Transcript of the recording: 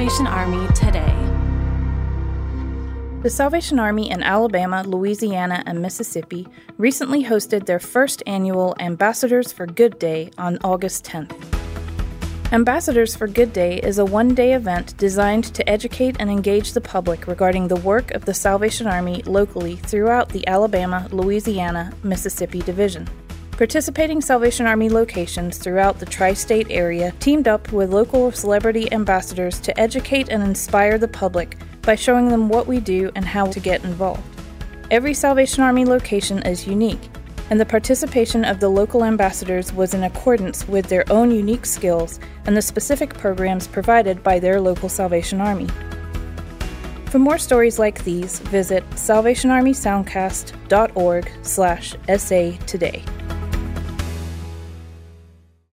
Salvation Army today. The Salvation Army in Alabama, Louisiana, and Mississippi recently hosted their first annual Ambassadors for Good Day on August 10th. Ambassadors for Good Day is a one day event designed to educate and engage the public regarding the work of the Salvation Army locally throughout the Alabama, Louisiana, Mississippi Division. Participating Salvation Army locations throughout the tri state area teamed up with local celebrity ambassadors to educate and inspire the public by showing them what we do and how to get involved. Every Salvation Army location is unique, and the participation of the local ambassadors was in accordance with their own unique skills and the specific programs provided by their local Salvation Army. For more stories like these, visit salvationarmysoundcast.org/sa today.